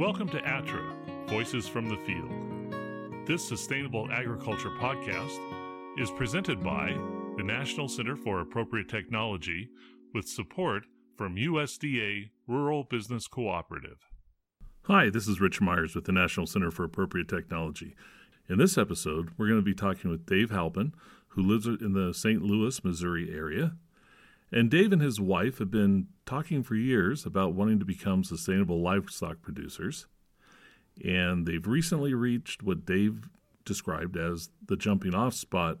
Welcome to ATTRA, Voices from the Field. This sustainable agriculture podcast is presented by the National Center for Appropriate Technology with support from USDA Rural Business Cooperative. Hi, this is Rich Myers with the National Center for Appropriate Technology. In this episode, we're going to be talking with Dave Halpin, who lives in the St. Louis, Missouri area. And Dave and his wife have been talking for years about wanting to become sustainable livestock producers. And they've recently reached what Dave described as the jumping off spot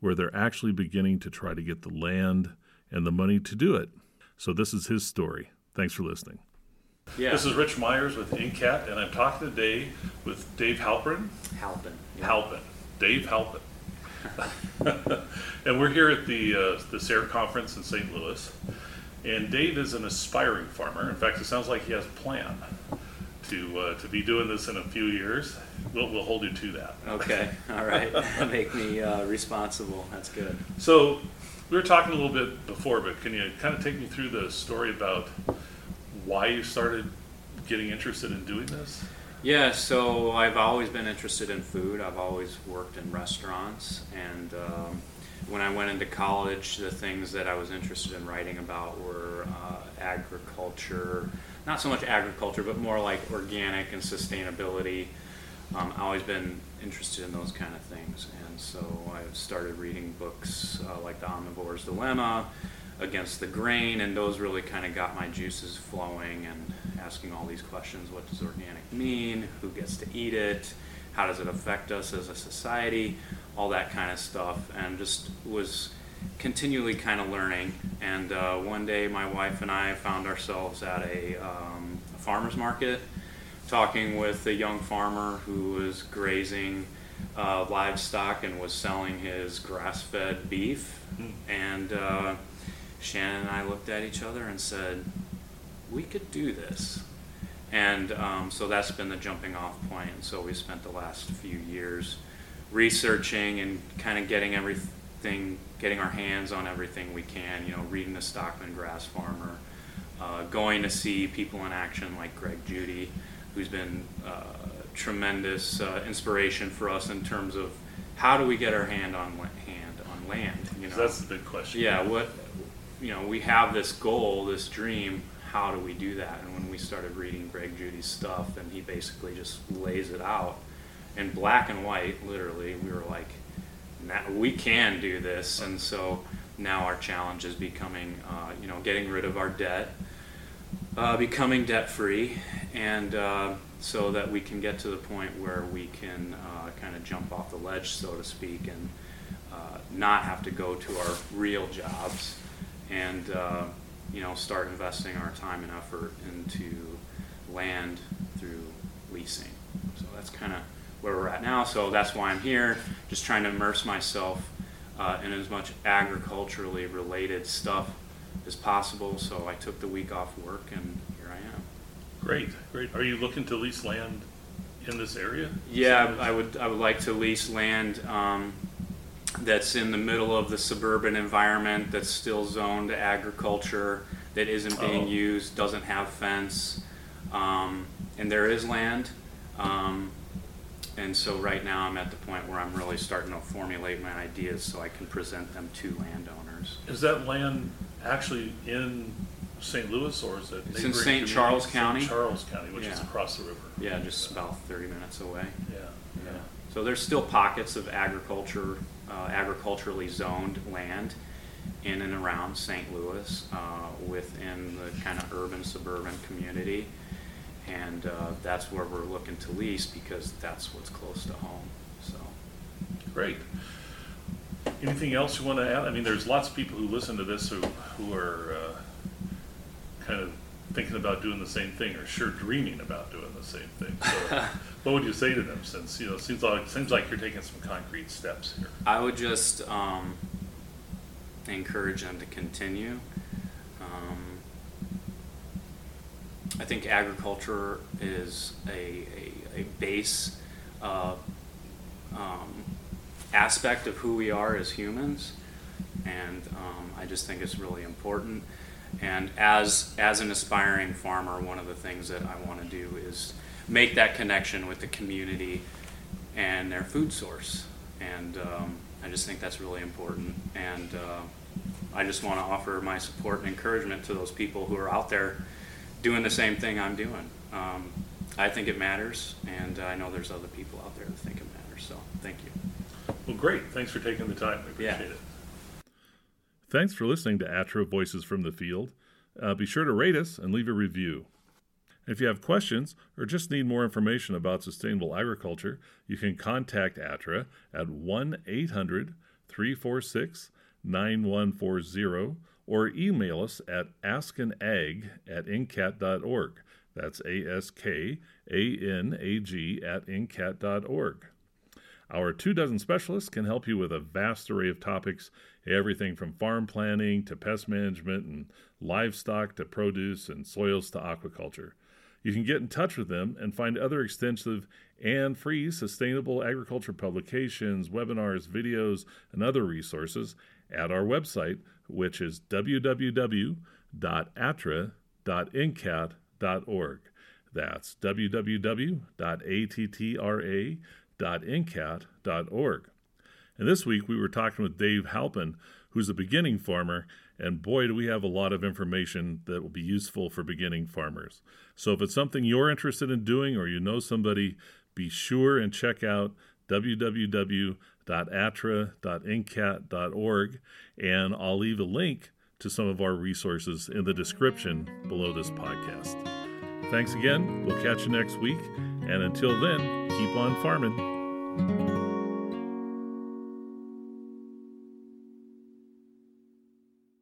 where they're actually beginning to try to get the land and the money to do it. So, this is his story. Thanks for listening. Yeah. This is Rich Myers with NCAT, and I'm talking today with Dave Halpin. Halpin. Yeah. Halpin. Dave Halpin. and we're here at the uh, the SARE conference in St. Louis. And Dave is an aspiring farmer. In fact, it sounds like he has a plan to uh, to be doing this in a few years. We'll, we'll hold you to that. Okay, all right. Make me uh, responsible. That's good. So we were talking a little bit before, but can you kind of take me through the story about why you started getting interested in doing this? Yeah, so I've always been interested in food. I've always worked in restaurants, and um, when I went into college, the things that I was interested in writing about were uh, agriculture, not so much agriculture, but more like organic and sustainability. Um, I've always been interested in those kind of things, and so I've started reading books uh, like The Omnivore's Dilemma, Against the Grain, and those really kind of got my juices flowing and asking all these questions what does organic mean? Who gets to eat it? How does it affect us as a society? All that kind of stuff. And just was continually kind of learning. And uh, one day, my wife and I found ourselves at a, um, a farmer's market talking with a young farmer who was grazing uh, livestock and was selling his grass fed beef. Mm. And uh, Shannon and I looked at each other and said, we could do this. And um, so that's been the jumping off point. And so we spent the last few years researching and kind of getting everything, getting our hands on everything we can, you know, reading the Stockman Grass Farmer, uh, going to see people in action like Greg Judy, who's been uh, tremendous uh, inspiration for us in terms of how do we get our hand on hand on land. You know, that's the big question. Yeah, what you know, we have this goal, this dream how do we do that? And when we started reading Greg Judy's stuff, and he basically just lays it out in black and white, literally, we were like, we can do this. And so now our challenge is becoming, uh, you know, getting rid of our debt, uh, becoming debt free, and uh, so that we can get to the point where we can uh, kind of jump off the ledge, so to speak, and uh, not have to go to our real jobs and uh, you know, start investing our time and effort into land through leasing. So that's kind of where we're at now. So that's why I'm here, just trying to immerse myself uh, in as much agriculturally related stuff as possible. So I took the week off work, and here I am. Great, great. Are you looking to lease land in this area? Yeah, I would. I would like to lease land. Um, that's in the middle of the suburban environment that's still zoned to agriculture that isn't being oh. used doesn't have fence um, and there is land um, and so right now i'm at the point where i'm really starting to formulate my ideas so i can present them to landowners is that land actually in st louis or is it it's in st charles county st. charles county which yeah. is across the river yeah just about 30 minutes away yeah yeah so there's still pockets of agriculture uh, agriculturally zoned land in and around St. Louis uh, within the kind of urban suburban community. And uh, that's where we're looking to lease because that's what's close to home. So great. Anything else you want to add? I mean, there's lots of people who listen to this who who are uh, kind of thinking about doing the same thing or sure dreaming about doing the same thing. So, what would you say to them? Since you know, it seems like seems like you're taking some concrete steps here. I would just um, encourage them to continue. Um, I think agriculture is a, a, a base uh, um, aspect of who we are as humans, and um, I just think it's really important And as as an aspiring farmer, one of the things that I want to do is make that connection with the community and their food source. And um, I just think that's really important. And uh, I just want to offer my support and encouragement to those people who are out there doing the same thing I'm doing. Um, I think it matters, and I know there's other people out there that think it matters. So thank you. Well, great. Thanks for taking the time. I appreciate Yeah. it. Thanks for listening to ATTRA Voices from the Field. Uh, be sure to rate us and leave a review. If you have questions or just need more information about sustainable agriculture, you can contact ATTRA at 1 800 346 9140 or email us at askanag at ncat.org. That's A S K A N A G at ncat.org. Our two dozen specialists can help you with a vast array of topics, everything from farm planning to pest management and livestock to produce and soils to aquaculture. You can get in touch with them and find other extensive and free sustainable agriculture publications, webinars, videos, and other resources at our website, which is www.attra.ncat.org. That's www.attra.ncat.org. And this week we were talking with Dave Halpin, who's a beginning farmer, and boy, do we have a lot of information that will be useful for beginning farmers. So if it's something you're interested in doing or you know somebody, be sure and check out www.attra.ncat.org, and I'll leave a link to some of our resources in the description below this podcast. Thanks again. We'll catch you next week. And until then, keep on farming.